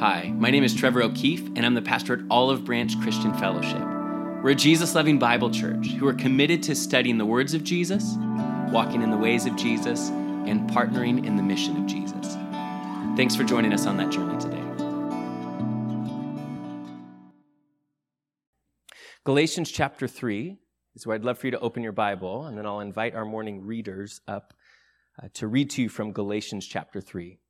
Hi, my name is Trevor O'Keefe, and I'm the pastor at Olive Branch Christian Fellowship. We're a Jesus loving Bible church who are committed to studying the words of Jesus, walking in the ways of Jesus, and partnering in the mission of Jesus. Thanks for joining us on that journey today. Galatians chapter 3 is where I'd love for you to open your Bible, and then I'll invite our morning readers up uh, to read to you from Galatians chapter 3.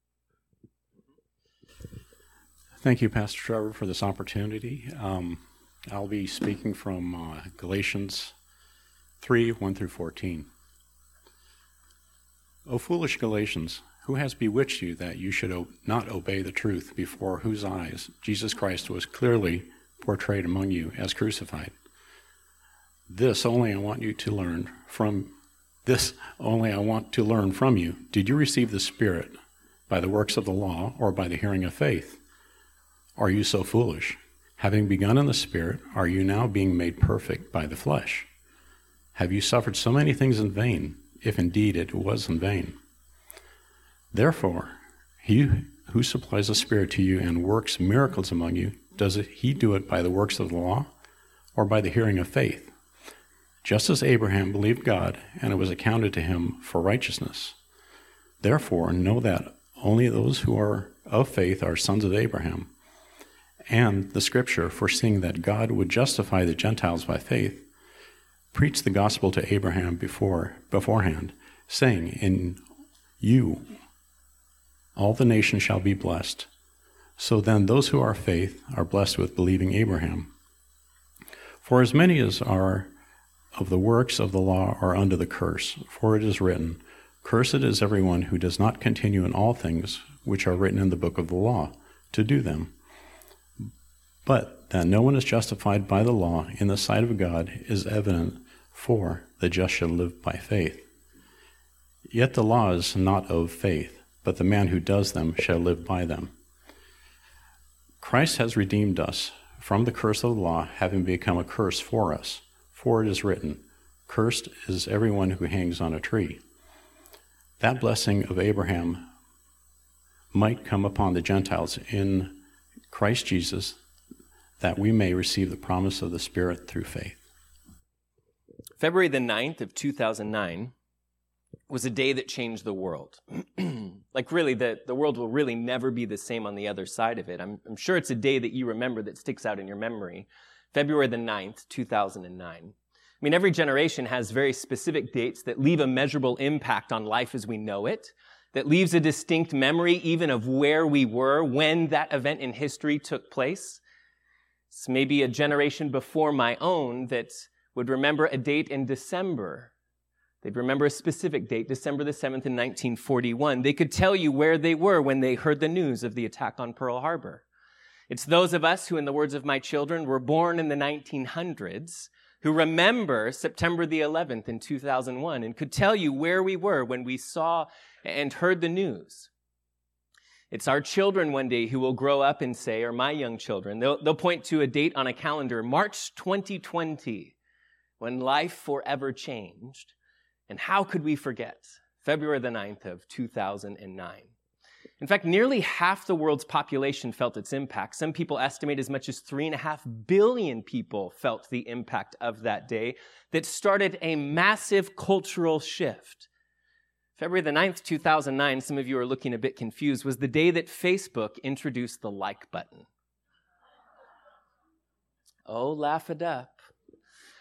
Thank you, Pastor Trevor, for this opportunity. Um, I'll be speaking from uh, Galatians 3 1 through 14. O foolish Galatians, who has bewitched you that you should o- not obey the truth before whose eyes Jesus Christ was clearly portrayed among you as crucified? This only I want you to learn from this only I want to learn from you. Did you receive the Spirit by the works of the law or by the hearing of faith? Are you so foolish? Having begun in the Spirit, are you now being made perfect by the flesh? Have you suffered so many things in vain, if indeed it was in vain? Therefore, he who supplies the Spirit to you and works miracles among you, does he do it by the works of the law or by the hearing of faith? Just as Abraham believed God, and it was accounted to him for righteousness. Therefore, know that only those who are of faith are sons of Abraham and the scripture, foreseeing that God would justify the Gentiles by faith, preached the gospel to Abraham before beforehand, saying, In you all the nations shall be blessed. So then those who are faith are blessed with believing Abraham. For as many as are of the works of the law are under the curse, for it is written, Cursed is everyone who does not continue in all things which are written in the book of the law, to do them. But that no one is justified by the law in the sight of God is evident, for the just shall live by faith. Yet the law is not of faith, but the man who does them shall live by them. Christ has redeemed us from the curse of the law, having become a curse for us. For it is written, Cursed is everyone who hangs on a tree. That blessing of Abraham might come upon the Gentiles in Christ Jesus that we may receive the promise of the Spirit through faith. February the 9th of 2009 was a day that changed the world. like, really, the, the world will really never be the same on the other side of it. I'm, I'm sure it's a day that you remember that sticks out in your memory. February the 9th, 2009. I mean, every generation has very specific dates that leave a measurable impact on life as we know it, that leaves a distinct memory even of where we were when that event in history took place. It's maybe a generation before my own that would remember a date in December. They'd remember a specific date, December the 7th in 1941. They could tell you where they were when they heard the news of the attack on Pearl Harbor. It's those of us who, in the words of my children, were born in the 1900s who remember September the 11th in 2001 and could tell you where we were when we saw and heard the news. It's our children one day who will grow up and say, or my young children, they'll, they'll point to a date on a calendar, March 2020, when life forever changed. And how could we forget? February the 9th of 2009. In fact, nearly half the world's population felt its impact. Some people estimate as much as three and a half billion people felt the impact of that day that started a massive cultural shift. February the 9th, 2009, some of you are looking a bit confused, was the day that Facebook introduced the like button. Oh, laugh it up.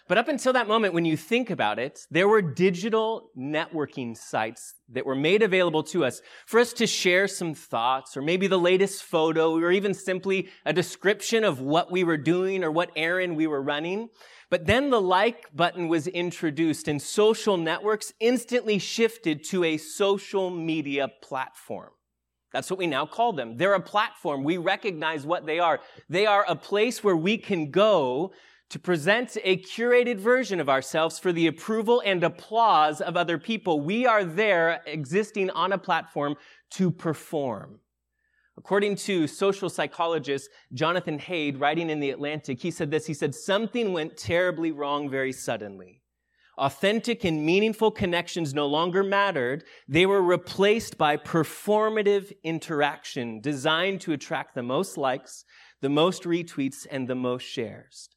But up until that moment, when you think about it, there were digital networking sites that were made available to us for us to share some thoughts or maybe the latest photo or even simply a description of what we were doing or what errand we were running. But then the like button was introduced and social networks instantly shifted to a social media platform. That's what we now call them. They're a platform. We recognize what they are. They are a place where we can go to present a curated version of ourselves for the approval and applause of other people. We are there existing on a platform to perform. According to social psychologist Jonathan Haidt, writing in The Atlantic, he said this. He said, Something went terribly wrong very suddenly. Authentic and meaningful connections no longer mattered. They were replaced by performative interaction designed to attract the most likes, the most retweets, and the most shares.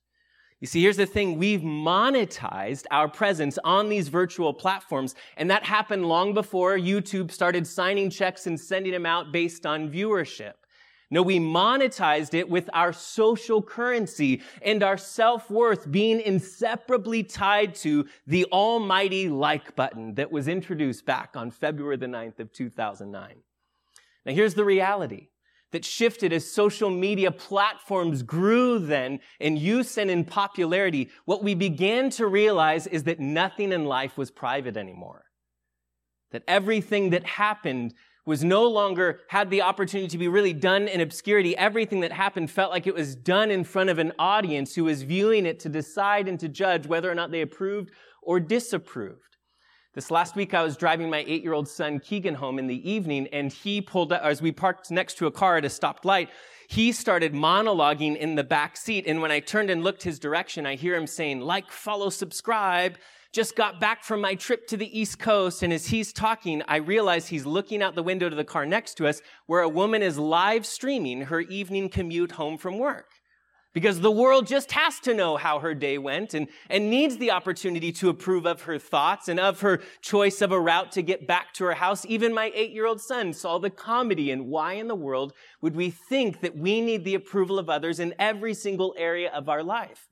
You see, here's the thing. We've monetized our presence on these virtual platforms, and that happened long before YouTube started signing checks and sending them out based on viewership. No, we monetized it with our social currency and our self-worth being inseparably tied to the almighty like button that was introduced back on February the 9th of 2009. Now here's the reality that shifted as social media platforms grew then in use and in popularity. What we began to realize is that nothing in life was private anymore. That everything that happened was no longer had the opportunity to be really done in obscurity. Everything that happened felt like it was done in front of an audience who was viewing it to decide and to judge whether or not they approved or disapproved. This last week, I was driving my eight year old son Keegan home in the evening, and he pulled up, as we parked next to a car at a stopped light, he started monologuing in the back seat. And when I turned and looked his direction, I hear him saying, like, follow, subscribe just got back from my trip to the East Coast. And as he's talking, I realize he's looking out the window to the car next to us where a woman is live streaming her evening commute home from work. Because the world just has to know how her day went and, and needs the opportunity to approve of her thoughts and of her choice of a route to get back to her house. Even my eight year old son saw the comedy and why in the world would we think that we need the approval of others in every single area of our life?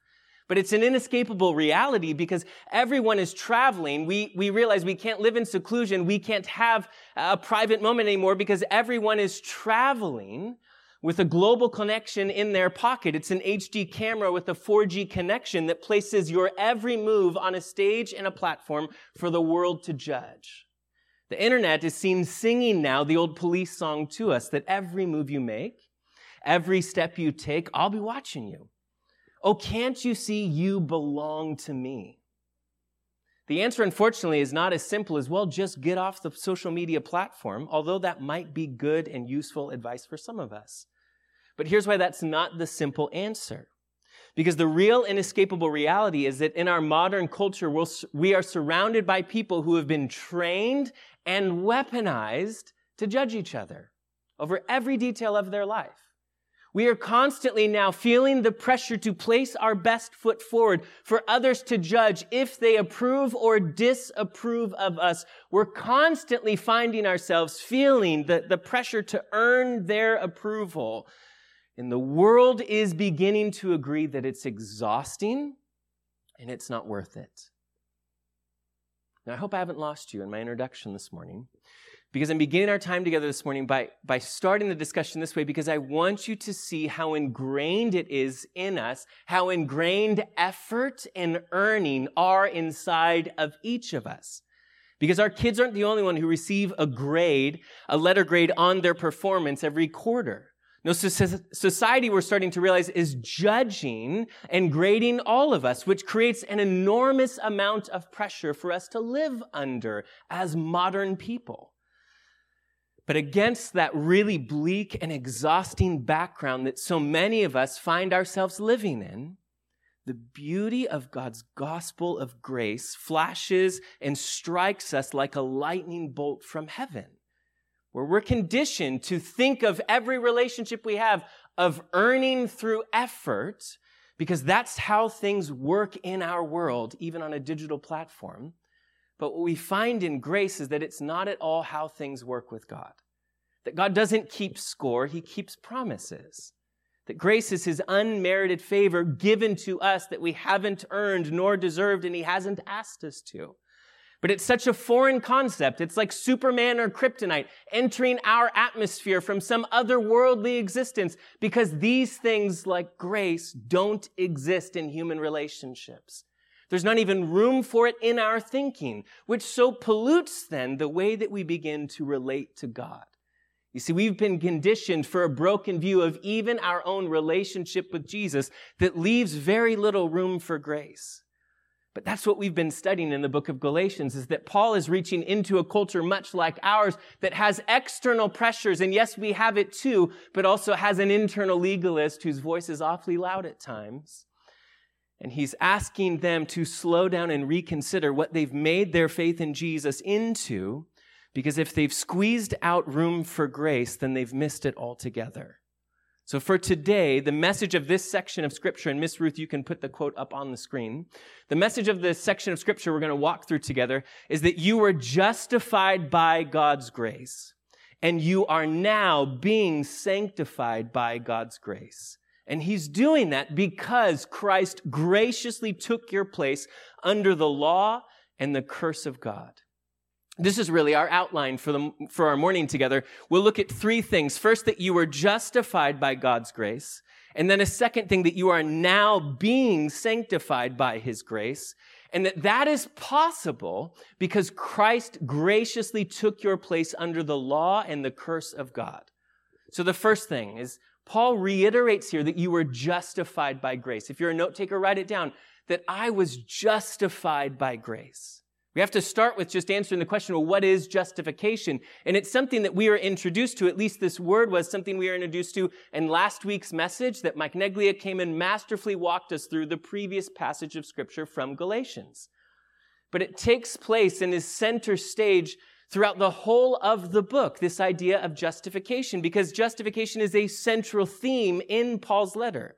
But it's an inescapable reality because everyone is traveling. We, we realize we can't live in seclusion. We can't have a private moment anymore because everyone is traveling with a global connection in their pocket. It's an HD camera with a 4G connection that places your every move on a stage and a platform for the world to judge. The internet is seen singing now the old police song to us that every move you make, every step you take, I'll be watching you. Oh, can't you see you belong to me? The answer, unfortunately, is not as simple as, well, just get off the social media platform, although that might be good and useful advice for some of us. But here's why that's not the simple answer. Because the real inescapable reality is that in our modern culture, we are surrounded by people who have been trained and weaponized to judge each other over every detail of their life. We are constantly now feeling the pressure to place our best foot forward for others to judge if they approve or disapprove of us. We're constantly finding ourselves feeling the, the pressure to earn their approval. And the world is beginning to agree that it's exhausting and it's not worth it. Now, I hope I haven't lost you in my introduction this morning because I'm beginning our time together this morning by, by starting the discussion this way because I want you to see how ingrained it is in us, how ingrained effort and earning are inside of each of us. Because our kids aren't the only one who receive a grade, a letter grade on their performance every quarter. No, society we're starting to realize is judging and grading all of us, which creates an enormous amount of pressure for us to live under as modern people. But against that really bleak and exhausting background that so many of us find ourselves living in, the beauty of God's gospel of grace flashes and strikes us like a lightning bolt from heaven, where we're conditioned to think of every relationship we have of earning through effort, because that's how things work in our world, even on a digital platform. But what we find in grace is that it's not at all how things work with God. That God doesn't keep score, He keeps promises. That grace is His unmerited favor given to us that we haven't earned nor deserved and He hasn't asked us to. But it's such a foreign concept. It's like Superman or kryptonite entering our atmosphere from some otherworldly existence because these things like grace don't exist in human relationships. There's not even room for it in our thinking, which so pollutes then the way that we begin to relate to God. You see, we've been conditioned for a broken view of even our own relationship with Jesus that leaves very little room for grace. But that's what we've been studying in the book of Galatians is that Paul is reaching into a culture much like ours that has external pressures. And yes, we have it too, but also has an internal legalist whose voice is awfully loud at times And he's asking them to slow down and reconsider what they've made their faith in Jesus into, because if they've squeezed out room for grace, then they've missed it altogether. So for today, the message of this section of scripture, and Miss Ruth, you can put the quote up on the screen. The message of this section of scripture we're going to walk through together is that you were justified by God's grace, and you are now being sanctified by God's grace. And he's doing that because Christ graciously took your place under the law and the curse of God. This is really our outline for, the, for our morning together. We'll look at three things. First, that you were justified by God's grace. And then a second thing, that you are now being sanctified by his grace. And that that is possible because Christ graciously took your place under the law and the curse of God. So the first thing is Paul reiterates here that you were justified by grace. If you're a note taker, write it down that I was justified by grace. We have to start with just answering the question, well, what is justification? And it's something that we are introduced to, at least this word was something we are introduced to in last week's message that Mike Neglia came and masterfully walked us through the previous passage of scripture from Galatians. But it takes place and is center stage throughout the whole of the book, this idea of justification, because justification is a central theme in Paul's letter.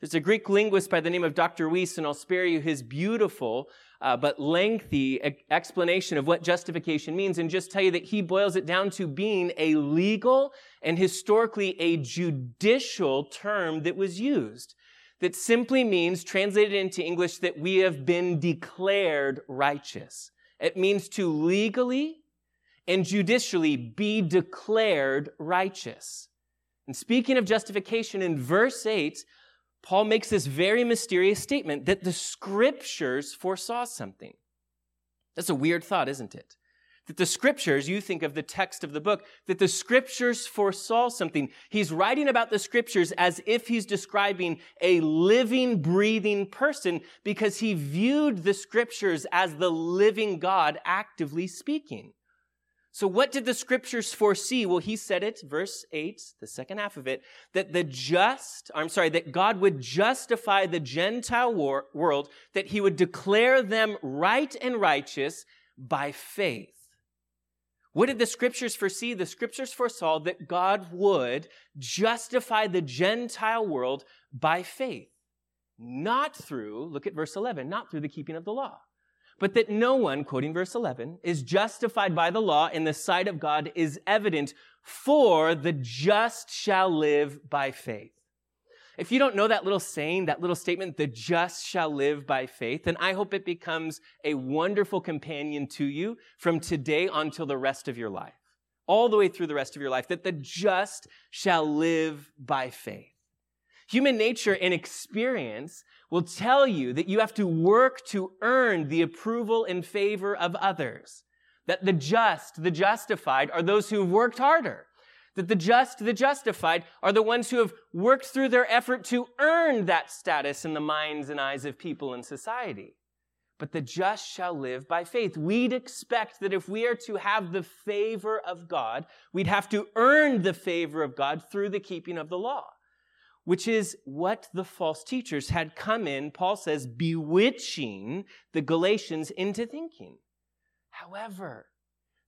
There's a Greek linguist by the name of Dr. Wuest, and I'll spare you his beautiful uh, but lengthy explanation of what justification means and just tell you that he boils it down to being a legal and historically a judicial term that was used. That simply means, translated into English, that we have been declared righteous. It means to legally and judicially be declared righteous. And speaking of justification in verse 8, Paul makes this very mysterious statement that the scriptures foresaw something. That's a weird thought, isn't it? That the scriptures, you think of the text of the book, that the scriptures foresaw something. He's writing about the scriptures as if he's describing a living, breathing person because he viewed the scriptures as the living God actively speaking. So what did the scriptures foresee? Well, he said it, verse 8, the second half of it, that the just, I'm sorry, that God would justify the Gentile war, world, that he would declare them right and righteous by faith. What did the scriptures foresee? The scriptures foresaw that God would justify the Gentile world by faith. Not through, look at verse 11, not through the keeping of the law but that no one, quoting verse 11, is justified by the law in the sight of God is evident, for the just shall live by faith. If you don't know that little saying, that little statement, the just shall live by faith, then I hope it becomes a wonderful companion to you from today until the rest of your life, all the way through the rest of your life, that the just shall live by faith. Human nature and experience will tell you that you have to work to earn the approval and favor of others. That the just, the justified, are those who have worked harder. That the just, the justified, are the ones who have worked through their effort to earn that status in the minds and eyes of people in society. But the just shall live by faith. We'd expect that if we are to have the favor of God, we'd have to earn the favor of God through the keeping of the law which is what the false teachers had come in, Paul says, bewitching the Galatians into thinking. However,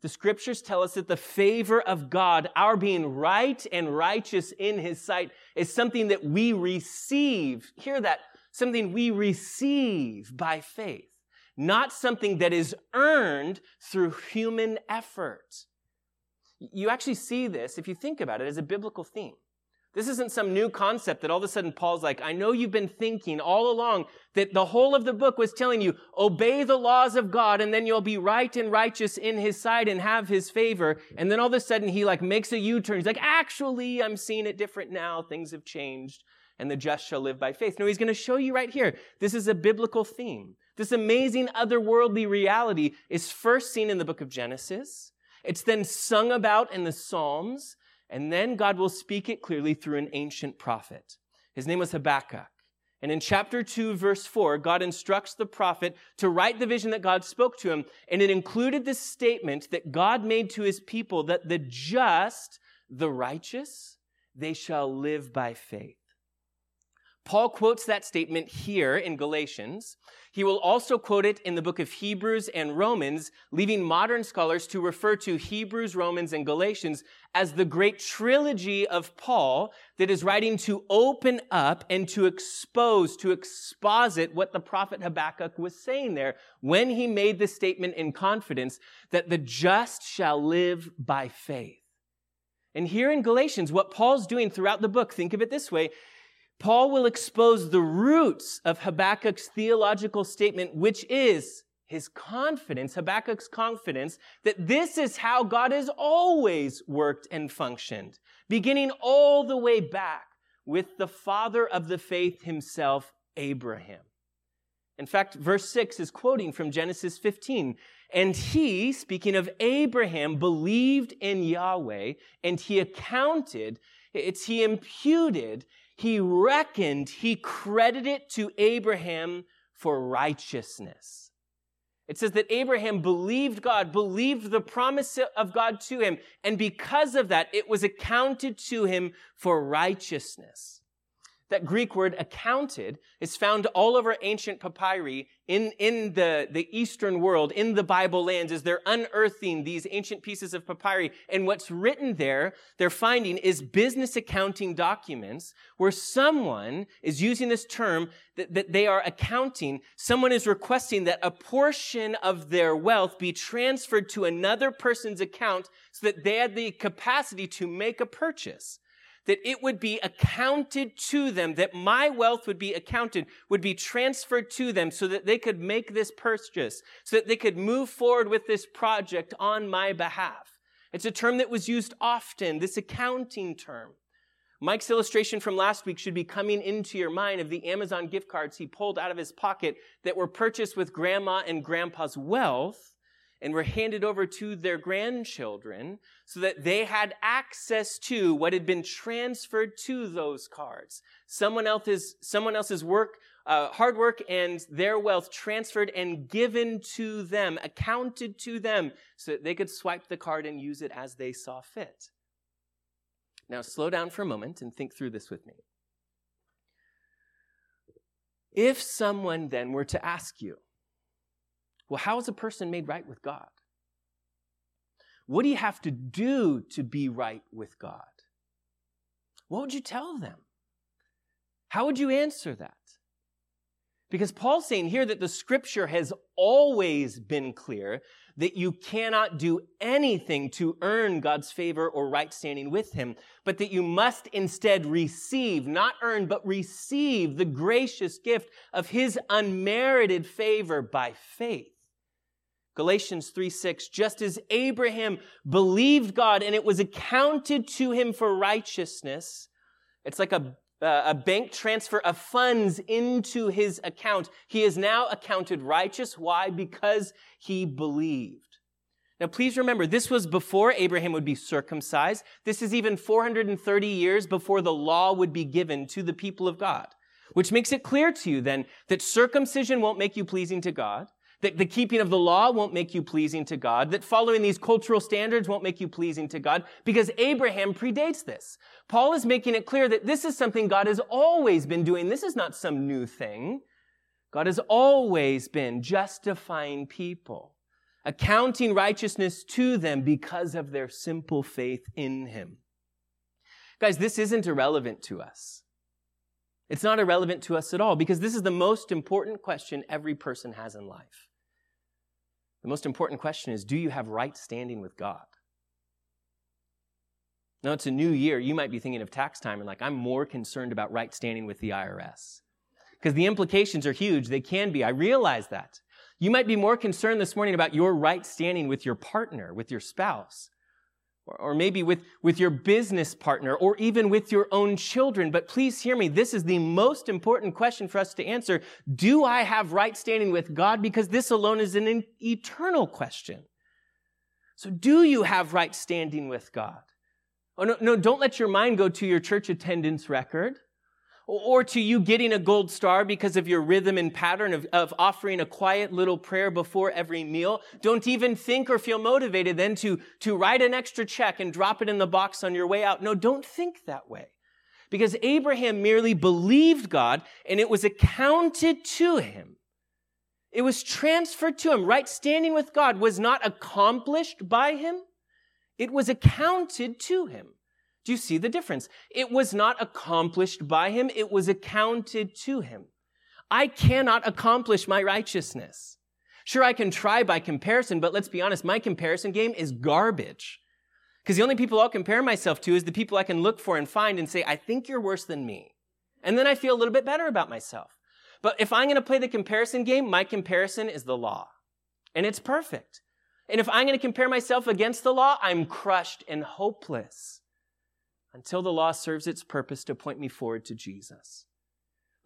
the scriptures tell us that the favor of God, our being right and righteous in his sight, is something that we receive. Hear that. Something we receive by faith, not something that is earned through human effort. You actually see this, if you think about it, as a biblical theme. This isn't some new concept that all of a sudden Paul's like, I know you've been thinking all along that the whole of the book was telling you, obey the laws of God and then you'll be right and righteous in his sight and have his favor. And then all of a sudden he like makes a U-turn. He's like, actually, I'm seeing it different now. Things have changed and the just shall live by faith. No, he's going to show you right here. This is a biblical theme. This amazing otherworldly reality is first seen in the book of Genesis. It's then sung about in the Psalms. And then God will speak it clearly through an ancient prophet. His name was Habakkuk. And in chapter 2, verse 4, God instructs the prophet to write the vision that God spoke to him. And it included this statement that God made to his people that the just, the righteous, they shall live by faith. Paul quotes that statement here in Galatians. He will also quote it in the book of Hebrews and Romans, leaving modern scholars to refer to Hebrews, Romans, and Galatians as the great trilogy of Paul that is writing to open up and to expose, to exposit what the prophet Habakkuk was saying there when he made the statement in confidence that the just shall live by faith. And here in Galatians, what Paul's doing throughout the book, think of it this way, Paul will expose the roots of Habakkuk's theological statement, which is his confidence, Habakkuk's confidence, that this is how God has always worked and functioned, beginning all the way back with the father of the faith himself, Abraham. In fact, verse 6 is quoting from Genesis 15. And he, speaking of Abraham, believed in Yahweh and he accounted, it's he imputed he reckoned, he credited to Abraham for righteousness. It says that Abraham believed God, believed the promise of God to him, and because of that, it was accounted to him for righteousness. That Greek word accounted is found all over ancient papyri in, in the, the Eastern world, in the Bible lands, as they're unearthing these ancient pieces of papyri. And what's written there, they're finding is business accounting documents where someone is using this term that, that they are accounting. Someone is requesting that a portion of their wealth be transferred to another person's account so that they had the capacity to make a purchase that it would be accounted to them, that my wealth would be accounted, would be transferred to them so that they could make this purchase, so that they could move forward with this project on my behalf. It's a term that was used often, this accounting term. Mike's illustration from last week should be coming into your mind of the Amazon gift cards he pulled out of his pocket that were purchased with grandma and grandpa's wealth and were handed over to their grandchildren so that they had access to what had been transferred to those cards. Someone else's, someone else's work, uh, hard work and their wealth transferred and given to them, accounted to them so that they could swipe the card and use it as they saw fit. Now slow down for a moment and think through this with me. If someone then were to ask you, well, how is a person made right with God? What do you have to do to be right with God? What would you tell them? How would you answer that? Because Paul's saying here that the scripture has always been clear that you cannot do anything to earn God's favor or right standing with Him, but that you must instead receive, not earn, but receive the gracious gift of His unmerited favor by faith. Galatians 3 6, just as Abraham believed God and it was accounted to him for righteousness, it's like a, a bank transfer of funds into his account. He is now accounted righteous. Why? Because he believed. Now, please remember, this was before Abraham would be circumcised. This is even 430 years before the law would be given to the people of God, which makes it clear to you then that circumcision won't make you pleasing to God that the keeping of the law won't make you pleasing to God, that following these cultural standards won't make you pleasing to God, because Abraham predates this. Paul is making it clear that this is something God has always been doing. This is not some new thing. God has always been justifying people, accounting righteousness to them because of their simple faith in Him. Guys, this isn't irrelevant to us. It's not irrelevant to us at all because this is the most important question every person has in life. The most important question is do you have right standing with God? Now, it's a new year. You might be thinking of tax time and like, I'm more concerned about right standing with the IRS. Because the implications are huge. They can be. I realize that. You might be more concerned this morning about your right standing with your partner, with your spouse, or maybe with, with your business partner, or even with your own children. But please hear me. This is the most important question for us to answer. Do I have right standing with God? Because this alone is an eternal question. So do you have right standing with God? Oh, no, no, don't let your mind go to your church attendance record or to you getting a gold star because of your rhythm and pattern of, of offering a quiet little prayer before every meal. Don't even think or feel motivated then to, to write an extra check and drop it in the box on your way out. No, don't think that way. Because Abraham merely believed God and it was accounted to him. It was transferred to him. Right standing with God was not accomplished by him. It was accounted to him. Do you see the difference? It was not accomplished by him. It was accounted to him. I cannot accomplish my righteousness. Sure, I can try by comparison, but let's be honest, my comparison game is garbage. Because the only people I'll compare myself to is the people I can look for and find and say, I think you're worse than me. And then I feel a little bit better about myself. But if I'm going to play the comparison game, my comparison is the law. And it's perfect. And if I'm going to compare myself against the law, I'm crushed and hopeless until the law serves its purpose to point me forward to Jesus.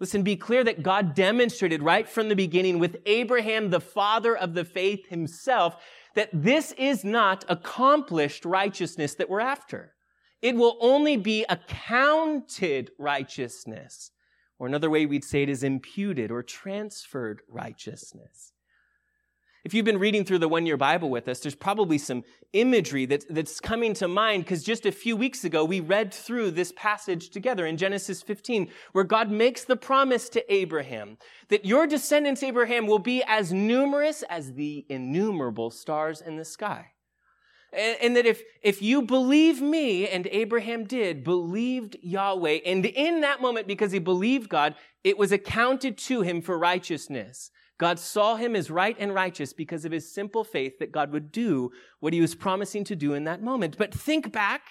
Listen, be clear that God demonstrated right from the beginning with Abraham, the father of the faith himself, that this is not accomplished righteousness that we're after. It will only be accounted righteousness. Or another way we'd say it is imputed or transferred righteousness. If you've been reading through the one year Bible with us, there's probably some imagery that, that's coming to mind because just a few weeks ago we read through this passage together in Genesis 15 where God makes the promise to Abraham that your descendants, Abraham, will be as numerous as the innumerable stars in the sky. And, and that if, if you believe me, and Abraham did, believed Yahweh, and in that moment, because he believed God, it was accounted to him for righteousness. God saw him as right and righteous because of his simple faith that God would do what he was promising to do in that moment. But think back,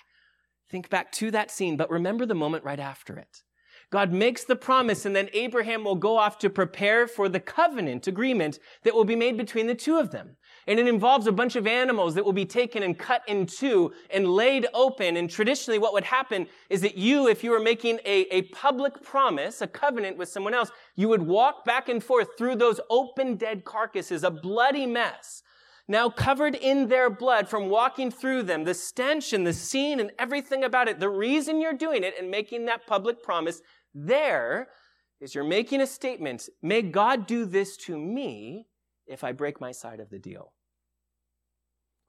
think back to that scene, but remember the moment right after it. God makes the promise and then Abraham will go off to prepare for the covenant agreement that will be made between the two of them. And it involves a bunch of animals that will be taken and cut in two and laid open. And traditionally what would happen is that you, if you were making a, a public promise, a covenant with someone else, you would walk back and forth through those open dead carcasses, a bloody mess now covered in their blood from walking through them, the stench and the scene and everything about it. The reason you're doing it and making that public promise there is you're making a statement, may God do this to me if I break my side of the deal.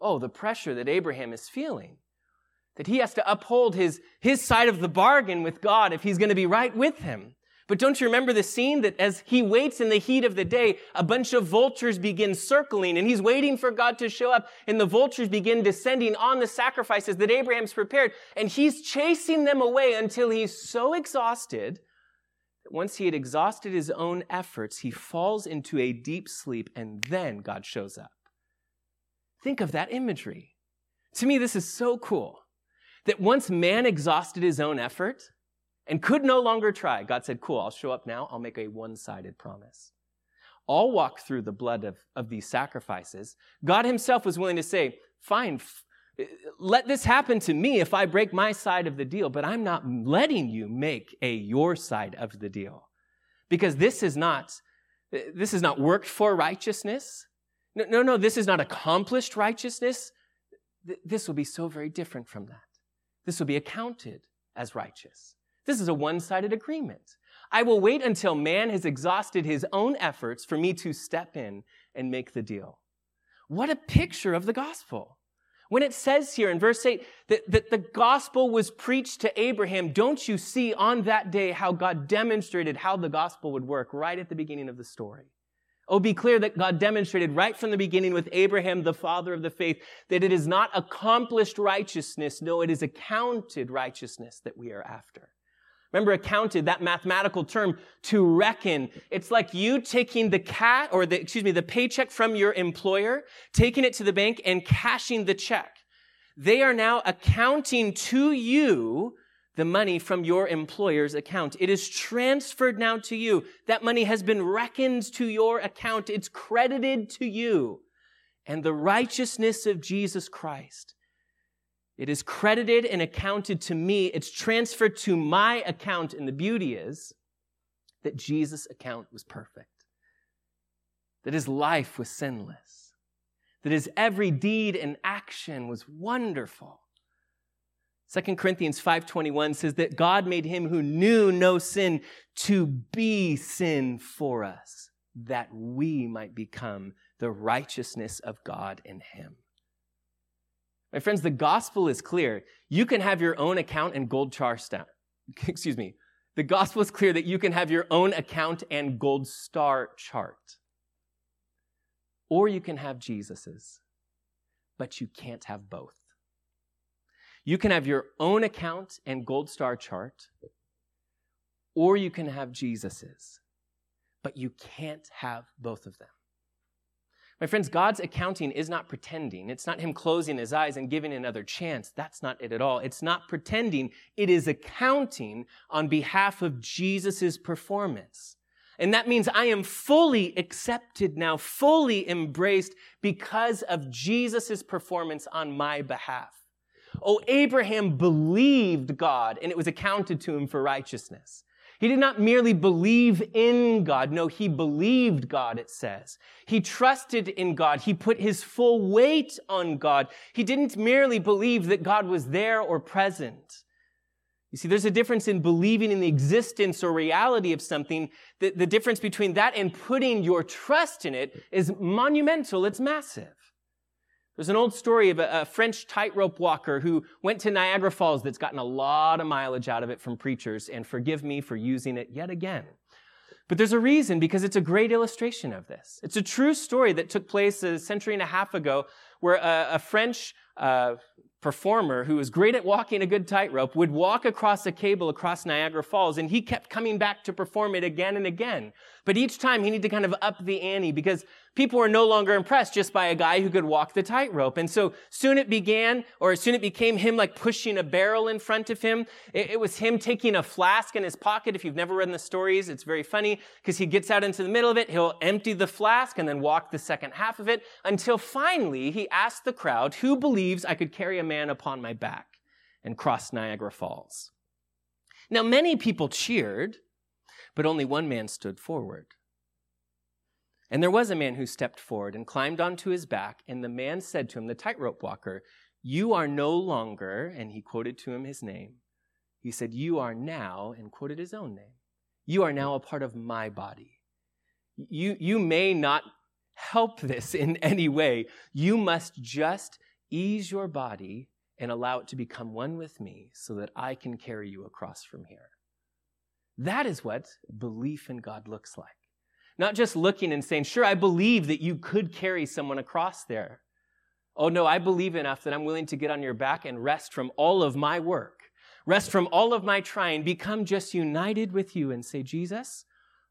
Oh, the pressure that Abraham is feeling. That he has to uphold his, his side of the bargain with God if he's going to be right with him. But don't you remember the scene that as he waits in the heat of the day, a bunch of vultures begin circling and he's waiting for God to show up and the vultures begin descending on the sacrifices that Abraham's prepared and he's chasing them away until he's so exhausted that once he had exhausted his own efforts, he falls into a deep sleep and then God shows up. Think of that imagery. To me, this is so cool that once man exhausted his own effort, and could no longer try, God said, Cool, I'll show up now. I'll make a one sided promise. I'll walk through the blood of, of these sacrifices. God Himself was willing to say, Fine, f- let this happen to me if I break my side of the deal, but I'm not letting you make a your side of the deal. Because this is not, this is not worked for righteousness. No, no, no, this is not accomplished righteousness. This will be so very different from that. This will be accounted as righteous. This is a one sided agreement. I will wait until man has exhausted his own efforts for me to step in and make the deal. What a picture of the gospel. When it says here in verse 8 that, that the gospel was preached to Abraham, don't you see on that day how God demonstrated how the gospel would work right at the beginning of the story? Oh, be clear that God demonstrated right from the beginning with Abraham, the father of the faith, that it is not accomplished righteousness, no, it is accounted righteousness that we are after. Remember, accounted, that mathematical term, to reckon. It's like you taking the cat, or the, excuse me, the paycheck from your employer, taking it to the bank and cashing the check. They are now accounting to you the money from your employer's account. It is transferred now to you. That money has been reckoned to your account. It's credited to you. And the righteousness of Jesus Christ it is credited and accounted to me. It's transferred to my account. And the beauty is that Jesus' account was perfect, that his life was sinless, that his every deed and action was wonderful. 2 Corinthians 5:21 says that God made him who knew no sin to be sin for us that we might become the righteousness of God in him. My friends, the gospel is clear. You can have your own account and Gold Star, chart. excuse me, the gospel is clear that you can have your own account and gold star chart. Or you can have Jesus's, but you can't have both. You can have your own account and gold star chart, or you can have Jesus's, but you can't have both of them. My friends, God's accounting is not pretending. It's not Him closing His eyes and giving another chance. That's not it at all. It's not pretending. It is accounting on behalf of Jesus' performance. And that means I am fully accepted now, fully embraced because of Jesus' performance on my behalf. Oh, Abraham believed God and it was accounted to him for righteousness. He did not merely believe in God. No, he believed God, it says. He trusted in God. He put his full weight on God. He didn't merely believe that God was there or present. You see, there's a difference in believing in the existence or reality of something. The, the difference between that and putting your trust in it is monumental. It's massive. There's an old story of a, a French tightrope walker who went to Niagara Falls that's gotten a lot of mileage out of it from preachers, and forgive me for using it yet again. But there's a reason because it's a great illustration of this. It's a true story that took place a century and a half ago where a, a French uh, performer who was great at walking a good tightrope would walk across a cable across Niagara Falls and he kept coming back to perform it again and again. But each time he needed to kind of up the ante because people were no longer impressed just by a guy who could walk the tightrope. And so soon it began, or soon it became him like pushing a barrel in front of him. It, it was him taking a flask in his pocket. If you've never read the stories, it's very funny because he gets out into the middle of it. He'll empty the flask and then walk the second half of it until finally he asked the crowd, who believes I could carry a man upon my back and crossed Niagara Falls? Now, many people cheered, but only one man stood forward. And there was a man who stepped forward and climbed onto his back, and the man said to him, the tightrope walker, You are no longer, and he quoted to him his name. He said, You are now, and quoted his own name. You are now a part of my body. You, you may not help this in any way. You must just ease your body and allow it to become one with me so that I can carry you across from here. That is what belief in God looks like. Not just looking and saying, sure, I believe that you could carry someone across there. Oh no, I believe enough that I'm willing to get on your back and rest from all of my work, rest from all of my trying, become just united with you and say, Jesus,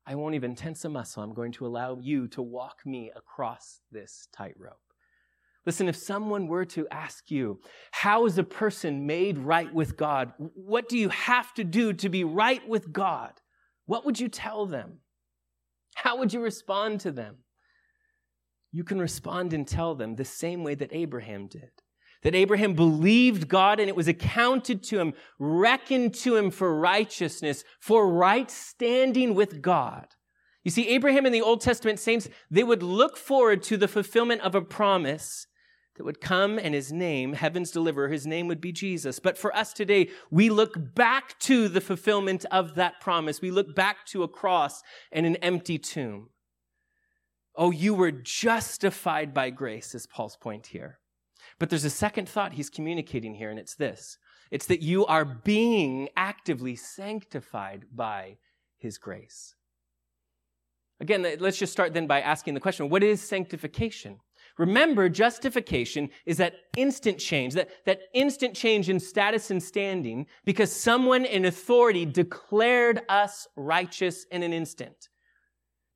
I won't even tense a muscle. I'm going to allow you to walk me across this tightrope. Listen, if someone were to ask you, how is a person made right with God? What do you have to do to be right with God? What would you tell them? How would you respond to them? You can respond and tell them the same way that Abraham did. That Abraham believed God and it was accounted to him, reckoned to him for righteousness, for right standing with God. You see, Abraham and the Old Testament saints, they would look forward to the fulfillment of a promise that would come and his name, heaven's deliverer, his name would be Jesus. But for us today, we look back to the fulfillment of that promise. We look back to a cross and an empty tomb. Oh, you were justified by grace, is Paul's point here. But there's a second thought he's communicating here, and it's this it's that you are being actively sanctified by his grace. Again, let's just start then by asking the question what is sanctification? Remember, justification is that instant change, that, that instant change in status and standing because someone in authority declared us righteous in an instant.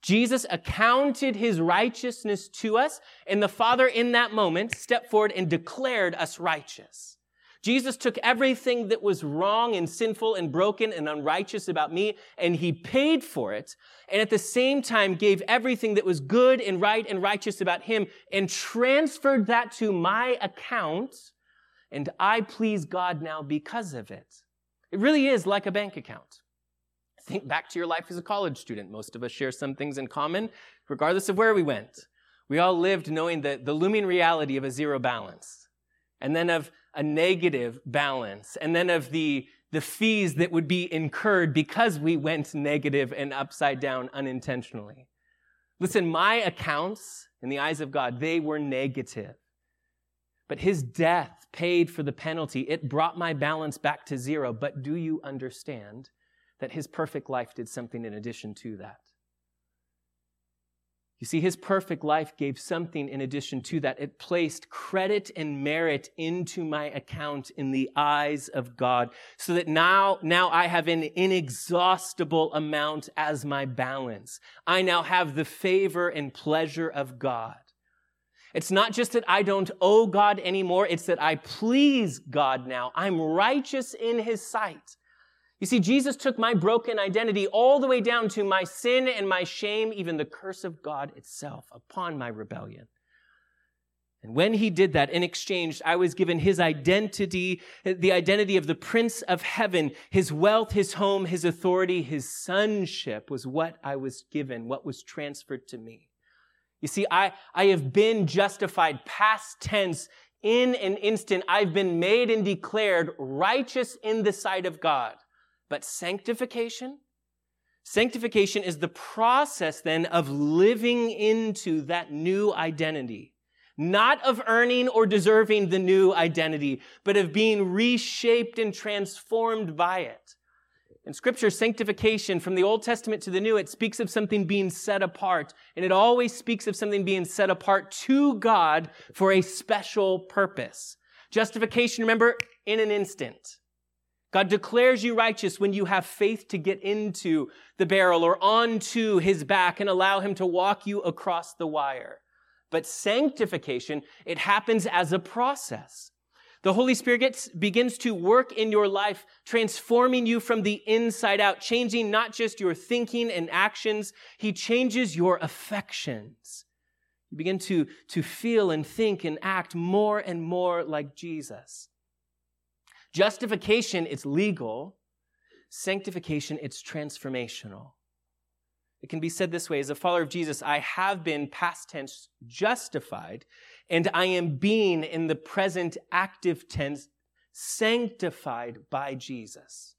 Jesus accounted his righteousness to us, and the Father in that moment stepped forward and declared us righteous. Jesus took everything that was wrong and sinful and broken and unrighteous about me, and he paid for it. And at the same time, gave everything that was good and right and righteous about him and transferred that to my account. And I please God now because of it. It really is like a bank account. Think back to your life as a college student. Most of us share some things in common, regardless of where we went. We all lived knowing the, the looming reality of a zero balance, and then of a negative balance, and then of the, the fees that would be incurred because we went negative and upside down unintentionally. Listen, my accounts in the eyes of God, they were negative. But his death paid for the penalty. It brought my balance back to zero. But do you understand that his perfect life did something in addition to that? You see, his perfect life gave something in addition to that. It placed credit and merit into my account in the eyes of God so that now, now I have an inexhaustible amount as my balance. I now have the favor and pleasure of God. It's not just that I don't owe God anymore. It's that I please God now. I'm righteous in his sight. You see, Jesus took my broken identity all the way down to my sin and my shame, even the curse of God itself upon my rebellion. And when he did that, in exchange, I was given his identity, the identity of the Prince of Heaven, his wealth, his home, his authority, his sonship was what I was given, what was transferred to me. You see, I, I have been justified past tense in an instant. I've been made and declared righteous in the sight of God. But sanctification, sanctification is the process then of living into that new identity. Not of earning or deserving the new identity, but of being reshaped and transformed by it. In scripture, sanctification from the Old Testament to the New, it speaks of something being set apart. And it always speaks of something being set apart to God for a special purpose. Justification, remember, in an instant. God declares you righteous when you have faith to get into the barrel or onto his back and allow him to walk you across the wire. But sanctification, it happens as a process. The Holy Spirit gets, begins to work in your life, transforming you from the inside out, changing not just your thinking and actions, He changes your affections. You begin to, to feel and think and act more and more like Jesus. Justification, it's legal. Sanctification, it's transformational. It can be said this way as a follower of Jesus, I have been past tense justified, and I am being in the present active tense sanctified by Jesus.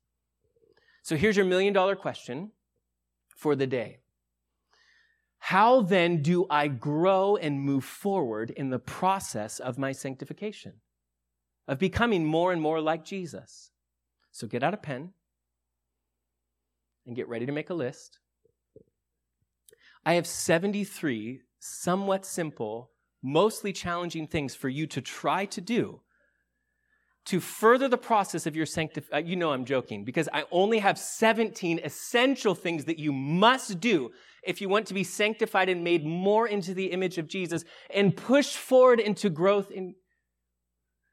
So here's your million dollar question for the day. How then do I grow and move forward in the process of my sanctification? Of becoming more and more like Jesus. So get out a pen and get ready to make a list. I have 73 somewhat simple, mostly challenging things for you to try to do to further the process of your sanctification. Uh, you know I'm joking because I only have 17 essential things that you must do if you want to be sanctified and made more into the image of Jesus and push forward into growth in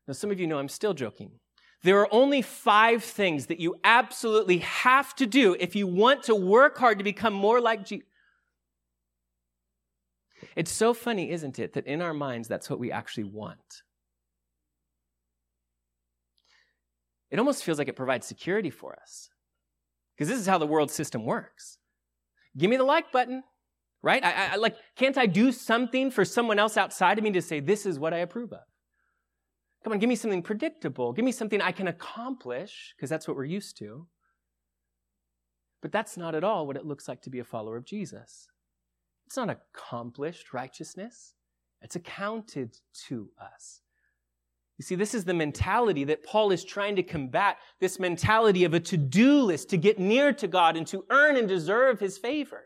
now, some of you know I'm still joking. There are only five things that you absolutely have to do if you want to work hard to become more like Jesus. It's so funny, isn't it, that in our minds, that's what we actually want. It almost feels like it provides security for us. Because this is how the world system works. Give me the like button, right? I, I, like, can't I do something for someone else outside of me to say, this is what I approve of? Come on, give me something predictable. Give me something I can accomplish, because that's what we're used to. But that's not at all what it looks like to be a follower of Jesus. It's not accomplished righteousness, it's accounted to us. You see, this is the mentality that Paul is trying to combat this mentality of a to do list to get near to God and to earn and deserve his favor.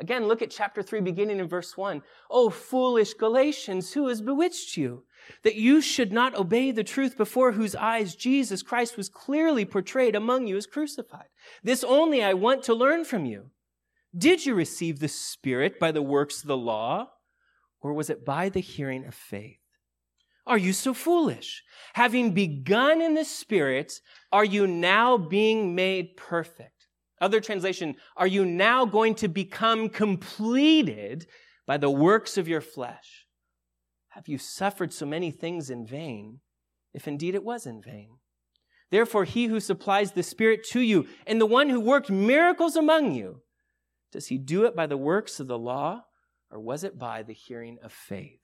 Again, look at chapter 3, beginning in verse 1. Oh, foolish Galatians, who has bewitched you? That you should not obey the truth before whose eyes Jesus Christ was clearly portrayed among you as crucified. This only I want to learn from you. Did you receive the Spirit by the works of the law, or was it by the hearing of faith? Are you so foolish? Having begun in the Spirit, are you now being made perfect? Other translation, are you now going to become completed by the works of your flesh? Have you suffered so many things in vain, if indeed it was in vain? Therefore, he who supplies the Spirit to you and the one who worked miracles among you, does he do it by the works of the law or was it by the hearing of faith?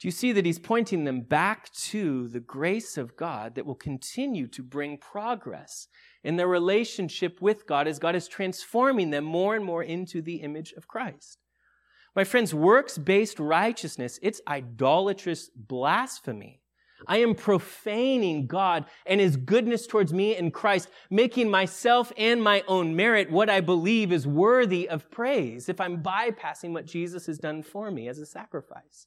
Do you see that he's pointing them back to the grace of God that will continue to bring progress in their relationship with God as God is transforming them more and more into the image of Christ? My friends, works based righteousness, it's idolatrous blasphemy. I am profaning God and His goodness towards me in Christ, making myself and my own merit what I believe is worthy of praise if I'm bypassing what Jesus has done for me as a sacrifice.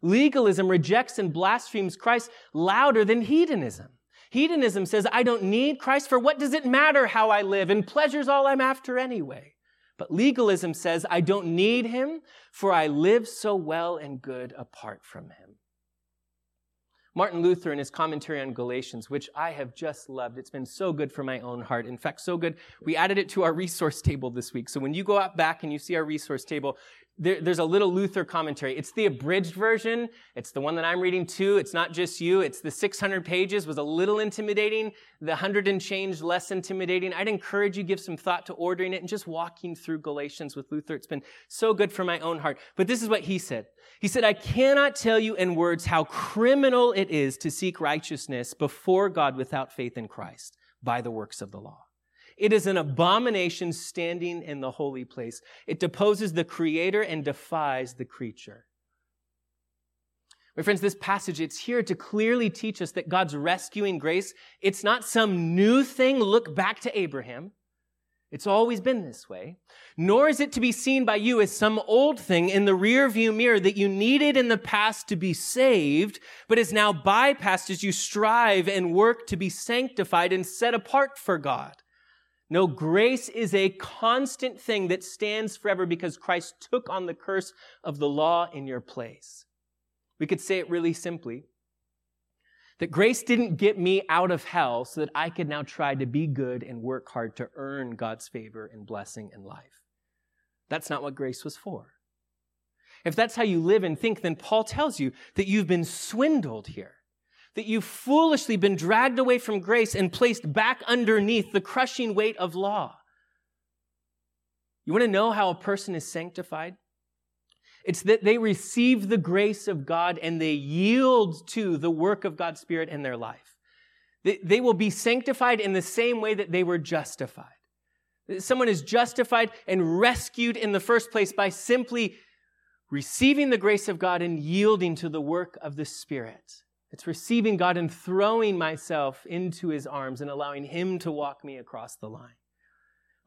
Legalism rejects and blasphemes Christ louder than hedonism. Hedonism says, I don't need Christ, for what does it matter how I live? And pleasure's all I'm after anyway. But legalism says, I don't need him, for I live so well and good apart from him. Martin Luther, in his commentary on Galatians, which I have just loved, it's been so good for my own heart. In fact, so good, we added it to our resource table this week. So when you go out back and you see our resource table, there, there's a little Luther commentary. It's the abridged version. It's the one that I'm reading too. It's not just you. It's the 600 pages was a little intimidating. The 100 and change less intimidating. I'd encourage you give some thought to ordering it and just walking through Galatians with Luther. It's been so good for my own heart. But this is what he said. He said, I cannot tell you in words how criminal it is to seek righteousness before God without faith in Christ by the works of the law. It is an abomination standing in the holy place. It deposes the creator and defies the creature. My friends, this passage, it's here to clearly teach us that God's rescuing grace, it's not some new thing. Look back to Abraham. It's always been this way. Nor is it to be seen by you as some old thing in the rear view mirror that you needed in the past to be saved, but is now bypassed as you strive and work to be sanctified and set apart for God. No, grace is a constant thing that stands forever because Christ took on the curse of the law in your place. We could say it really simply that grace didn't get me out of hell so that I could now try to be good and work hard to earn God's favor and blessing in life. That's not what grace was for. If that's how you live and think, then Paul tells you that you've been swindled here that you've foolishly been dragged away from grace and placed back underneath the crushing weight of law. You want to know how a person is sanctified? It's that they receive the grace of God and they yield to the work of God's Spirit in their life. They will be sanctified in the same way that they were justified. Someone is justified and rescued in the first place by simply receiving the grace of God and yielding to the work of the Spirit. It's receiving God and throwing myself into his arms and allowing him to walk me across the line.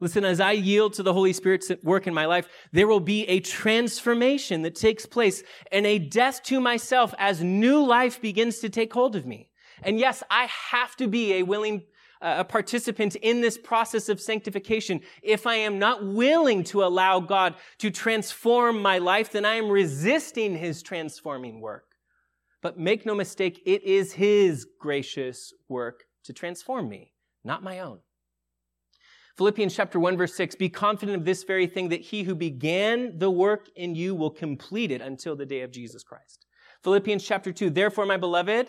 Listen, as I yield to the Holy Spirit's work in my life, there will be a transformation that takes place and a death to myself as new life begins to take hold of me. And yes, I have to be a willing uh, a participant in this process of sanctification. If I am not willing to allow God to transform my life, then I am resisting his transforming work. But make no mistake, it is His gracious work to transform me, not my own. Philippians chapter 1 verse 6, be confident of this very thing that he who began the work in you will complete it until the day of Jesus Christ. Philippians chapter 2, therefore my beloved,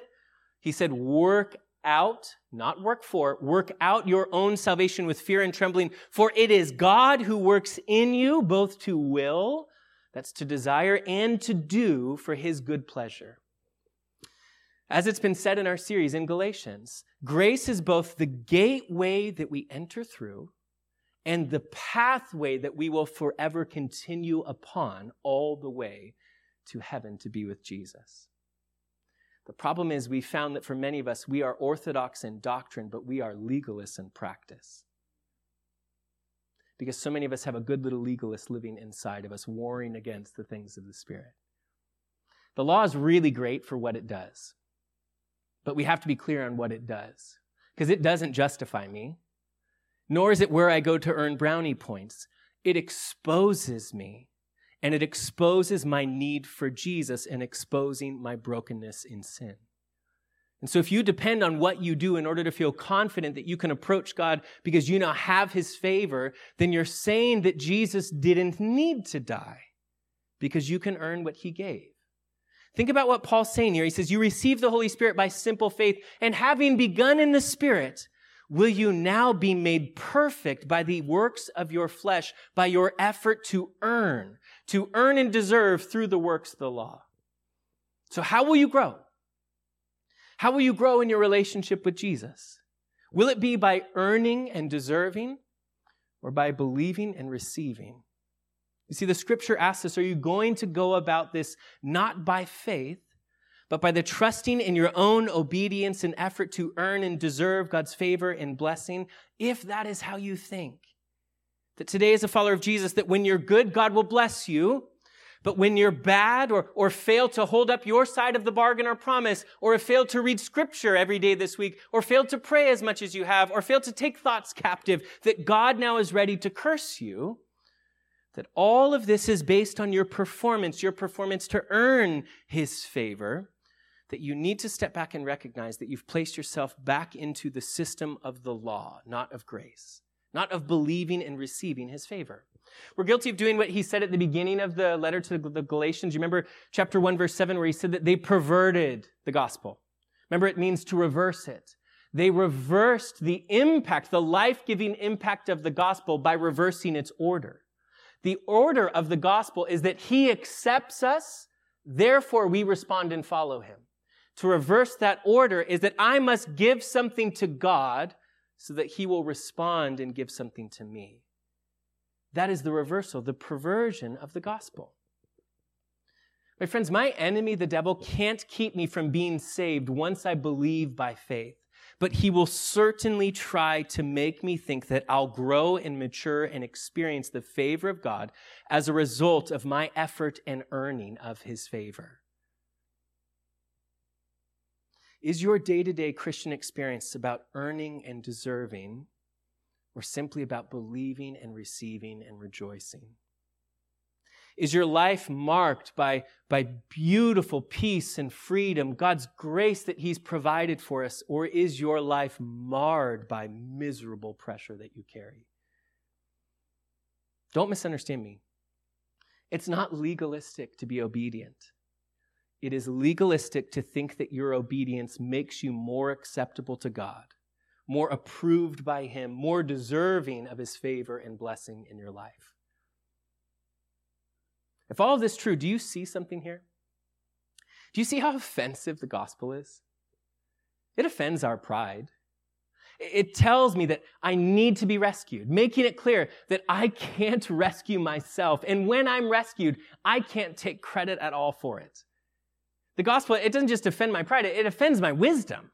he said, work out, not work for, work out your own salvation with fear and trembling, for it is God who works in you both to will, that's to desire, and to do for his good pleasure. As it's been said in our series in Galatians, grace is both the gateway that we enter through and the pathway that we will forever continue upon all the way to heaven to be with Jesus. The problem is, we found that for many of us, we are orthodox in doctrine, but we are legalists in practice. Because so many of us have a good little legalist living inside of us, warring against the things of the Spirit. The law is really great for what it does. But we have to be clear on what it does. Because it doesn't justify me, nor is it where I go to earn brownie points. It exposes me, and it exposes my need for Jesus and exposing my brokenness in sin. And so, if you depend on what you do in order to feel confident that you can approach God because you now have His favor, then you're saying that Jesus didn't need to die because you can earn what He gave. Think about what Paul's saying here. He says, You receive the Holy Spirit by simple faith, and having begun in the Spirit, will you now be made perfect by the works of your flesh, by your effort to earn, to earn and deserve through the works of the law? So, how will you grow? How will you grow in your relationship with Jesus? Will it be by earning and deserving, or by believing and receiving? You see, the scripture asks us, are you going to go about this not by faith, but by the trusting in your own obedience and effort to earn and deserve God's favor and blessing? If that is how you think, that today as a follower of Jesus, that when you're good, God will bless you. But when you're bad or, or fail to hold up your side of the bargain or promise, or have failed to read scripture every day this week, or failed to pray as much as you have, or failed to take thoughts captive, that God now is ready to curse you, that all of this is based on your performance, your performance to earn his favor, that you need to step back and recognize that you've placed yourself back into the system of the law, not of grace, not of believing and receiving his favor. We're guilty of doing what he said at the beginning of the letter to the Galatians. You remember chapter 1, verse 7, where he said that they perverted the gospel. Remember, it means to reverse it. They reversed the impact, the life giving impact of the gospel by reversing its order. The order of the gospel is that he accepts us, therefore we respond and follow him. To reverse that order is that I must give something to God so that he will respond and give something to me. That is the reversal, the perversion of the gospel. My friends, my enemy, the devil, can't keep me from being saved once I believe by faith. But he will certainly try to make me think that I'll grow and mature and experience the favor of God as a result of my effort and earning of his favor. Is your day to day Christian experience about earning and deserving, or simply about believing and receiving and rejoicing? Is your life marked by, by beautiful peace and freedom, God's grace that He's provided for us, or is your life marred by miserable pressure that you carry? Don't misunderstand me. It's not legalistic to be obedient. It is legalistic to think that your obedience makes you more acceptable to God more approved by Him, more deserving of His favor and blessing in your life. If all of this is true, do you see something here? Do you see how offensive the gospel is? It offends our pride. It tells me that I need to be rescued, making it clear that I can't rescue myself. And when I'm rescued, I can't take credit at all for it. The gospel, it doesn't just offend my pride, it offends my wisdom.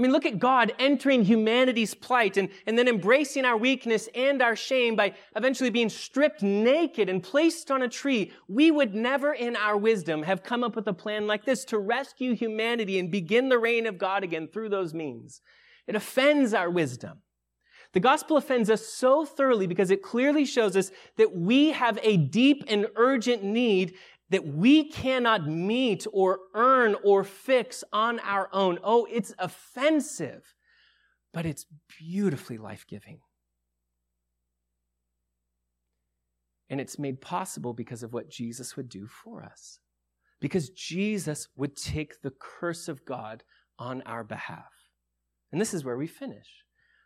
I mean, look at God entering humanity's plight and, and then embracing our weakness and our shame by eventually being stripped naked and placed on a tree. We would never in our wisdom have come up with a plan like this to rescue humanity and begin the reign of God again through those means. It offends our wisdom. The gospel offends us so thoroughly because it clearly shows us that we have a deep and urgent need that we cannot meet or earn or fix on our own. Oh, it's offensive, but it's beautifully life giving. And it's made possible because of what Jesus would do for us. Because Jesus would take the curse of God on our behalf. And this is where we finish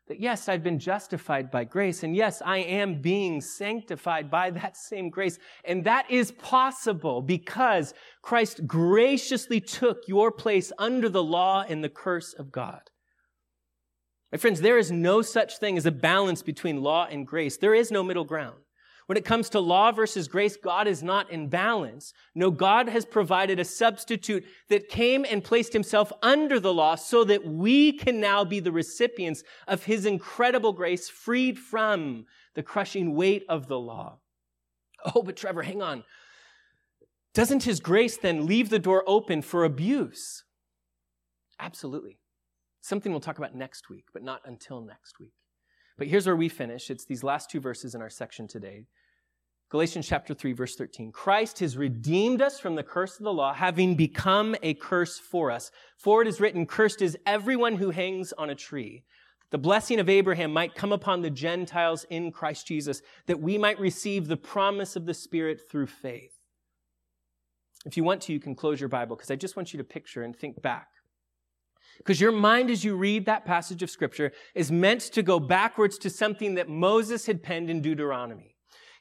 that yes, I've been justified by grace, and yes, I am being sanctified by that same grace. And that is possible because Christ graciously took your place under the law and the curse of God. My friends, there is no such thing as a balance between law and grace. There is no middle ground. When it comes to law versus grace, God is not in balance. No, God has provided a substitute that came and placed himself under the law so that we can now be the recipients of his incredible grace, freed from the crushing weight of the law. Oh, but Trevor, hang on. Doesn't his grace then leave the door open for abuse? Absolutely. Something we'll talk about next week, but not until next week. But here's where we finish. It's these last two verses in our section today. Galatians chapter 3, verse 13. Christ has redeemed us from the curse of the law, having become a curse for us. For it is written, Cursed is everyone who hangs on a tree. The blessing of Abraham might come upon the Gentiles in Christ Jesus, that we might receive the promise of the Spirit through faith. If you want to, you can close your Bible, because I just want you to picture and think back because your mind, as you read that passage of scripture, is meant to go backwards to something that Moses had penned in Deuteronomy.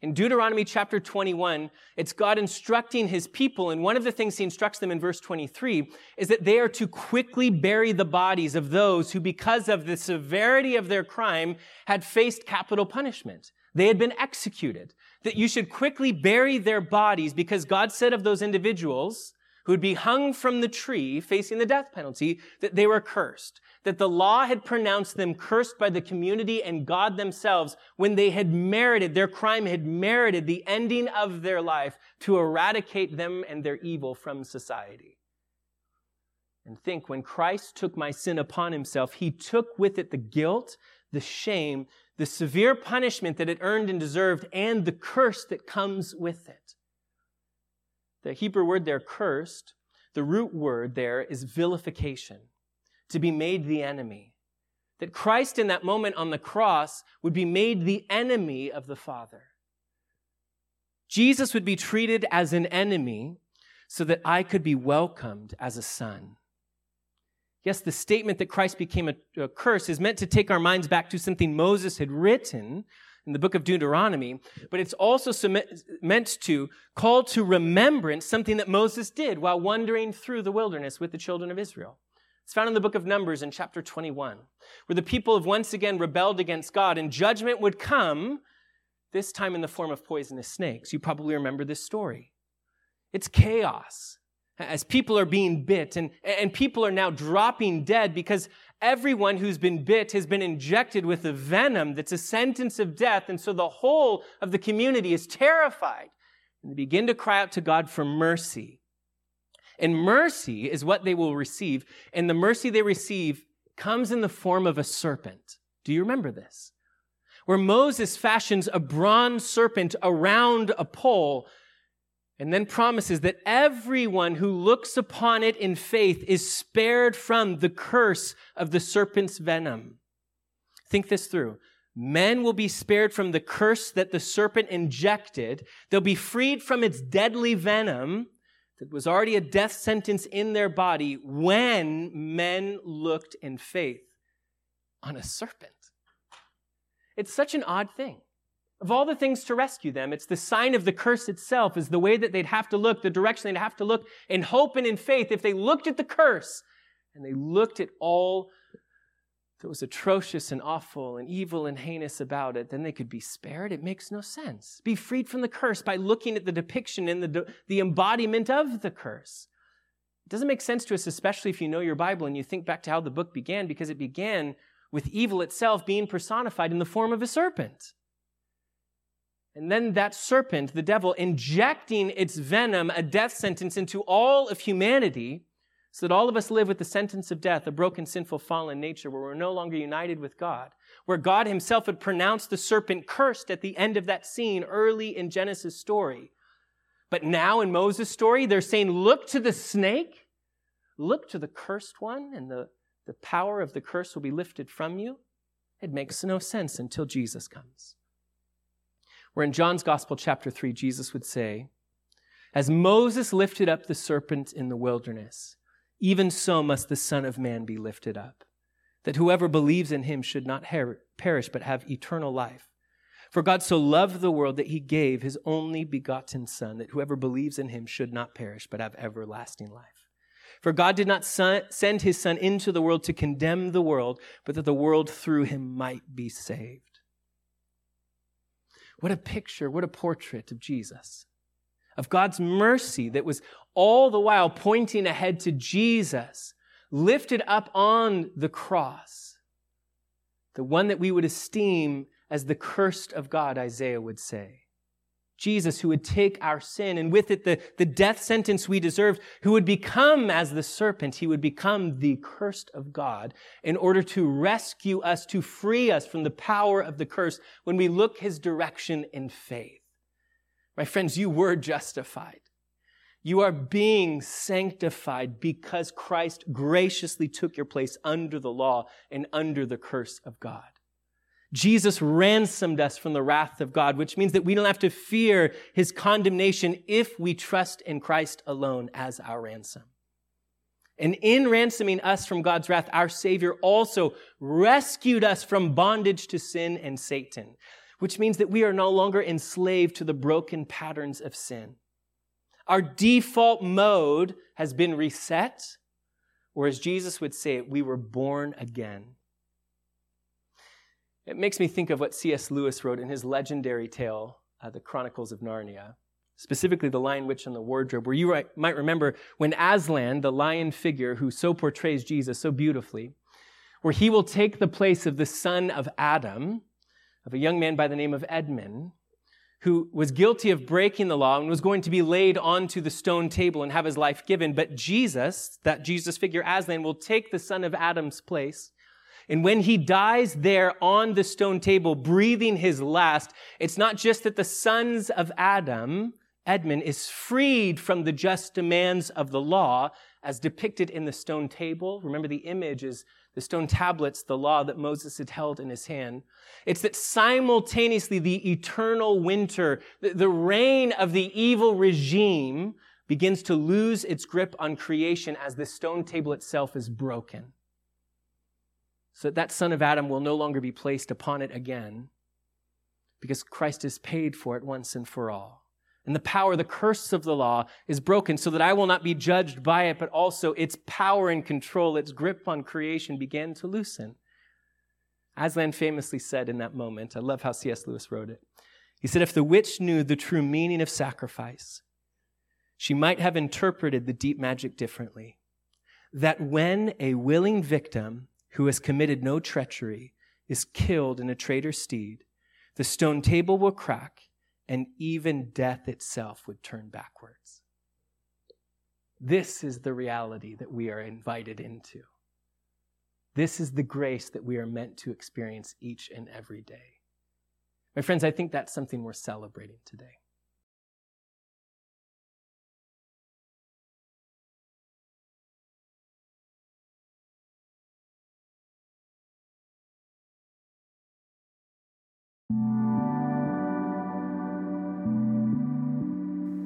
In Deuteronomy chapter 21, it's God instructing his people, and one of the things he instructs them in verse 23 is that they are to quickly bury the bodies of those who, because of the severity of their crime, had faced capital punishment. They had been executed. That you should quickly bury their bodies because God said of those individuals who would be hung from the tree facing the death penalty that they were cursed. That the law had pronounced them cursed by the community and God themselves when they had merited, their crime had merited the ending of their life to eradicate them and their evil from society. And think when Christ took my sin upon himself, he took with it the guilt, the shame, the severe punishment that it earned and deserved, and the curse that comes with it. The Hebrew word there, cursed, the root word there is vilification, to be made the enemy. That Christ in that moment on the cross would be made the enemy of the Father. Jesus would be treated as an enemy so that I could be welcomed as a son. Yes, the statement that Christ became a, a, curse is meant to take our minds back to something Moses had written in the book of Deuteronomy, but it's also meant to call to remembrance something that Moses did while wandering through the wilderness with the children of Israel. It's found in the book of Numbers in chapter 21, where the people have once again rebelled against God and judgment would come, this time in the form of poisonous snakes. You probably remember this story. It's chaos as people are being bit and, and people are now dropping dead because everyone who's been bit has been injected with a venom that's a sentence of death. And so the whole of the community is terrified and they begin to cry out to God for mercy. And mercy is what they will receive. And the mercy they receive comes in the form of a serpent. Do you remember this? Where Moses fashions a bronze serpent around a pole and then promises that everyone who looks upon it in faith is spared from the curse of the serpent's venom. Think this through. Men will be spared from the curse that the serpent injected. They'll be freed from its deadly venom that was already a death sentence in their body when men looked in faith on a serpent. It's such an odd thing. Of all the things to rescue them, it's the sign of the curse itself, is the way that they'd have to look, the direction they'd have to look in hope and in faith. If they looked at the curse and they looked at all that was atrocious and awful and evil and heinous about it, then they could be spared. It makes no sense. Be freed from the curse by looking at the depiction and the, the embodiment of the curse. It doesn't make sense to us, especially if you know your Bible and you think back to how the book began, because it began with evil itself being personified in the form of a serpent. And then that serpent, the devil, injecting its venom, a death sentence into all of humanity, so that all of us live with the sentence of death, a broken, sinful, fallen nature, where we're no longer united with God, where God himself had pronounced the serpent cursed at the end of that scene early in Genesis' story. But now in Moses' story, they're saying, look to the snake, look to the cursed one, and the, the power of the curse will be lifted from you. It makes no sense until Jesus comes. Where in John's Gospel, chapter 3, Jesus would say, As Moses lifted up the serpent in the wilderness, even so must the Son of Man be lifted up, that whoever believes in him should not her- perish but have eternal life. For God so loved the world that he gave his only begotten Son, that whoever believes in him should not perish but have everlasting life. For God did not son, send his Son into the world to condemn the world, but that the world through him might be saved. What a picture, what a portrait of Jesus, of God's mercy that was all the while pointing ahead to Jesus, lifted up on the cross, the one that we would esteem as the cursed of God, Isaiah would say. Jesus, who would take our sin and with it the, the death sentence we deserved, who would become as the serpent, he would become the cursed of God in order to rescue us, to free us from the power of the curse when we look his direction in faith. My friends, you were justified. You are being sanctified because Christ graciously took your place under the law and under the curse of God. Jesus ransomed us from the wrath of God, which means that we don't have to fear his condemnation if we trust in Christ alone as our ransom. And in ransoming us from God's wrath, our Savior also rescued us from bondage to sin and Satan, which means that we are no longer enslaved to the broken patterns of sin. Our default mode has been reset, or as Jesus would say it, we were born again. It makes me think of what C.S. Lewis wrote in his legendary tale, uh, The Chronicles of Narnia, specifically The Lion, Witch, and the Wardrobe, where you might remember when Aslan, the lion figure who so portrays Jesus so beautifully, where he will take the place of the son of Adam, of a young man by the name of Edmund, who was guilty of breaking the law and was going to be laid onto the stone table and have his life given. But Jesus, that Jesus figure, Aslan, will take the son of Adam's place. And when he dies there on the stone table, breathing his last, it's not just that the sons of Adam, Edmund, is freed from the just demands of the law as depicted in the stone table. Remember, the image is the stone tablets, the law that Moses had held in his hand. It's that simultaneously the eternal winter, the, the reign of the evil regime begins to lose its grip on creation as the stone table itself is broken. So that that son of Adam will no longer be placed upon it again because Christ has paid for it once and for all. And the power, the curse of the law is broken so that I will not be judged by it, but also its power and control, its grip on creation began to loosen. Aslan famously said in that moment, I love how C.S. Lewis wrote it. He said, If the witch knew the true meaning of sacrifice, she might have interpreted the deep magic differently. That when a willing victim who has committed no treachery is killed in a traitor's steed, the stone table will crack and even death itself would turn backwards. This is the reality that we are invited into. This is the grace that we are meant to experience each and every day. My friends, I think that's something we're celebrating today.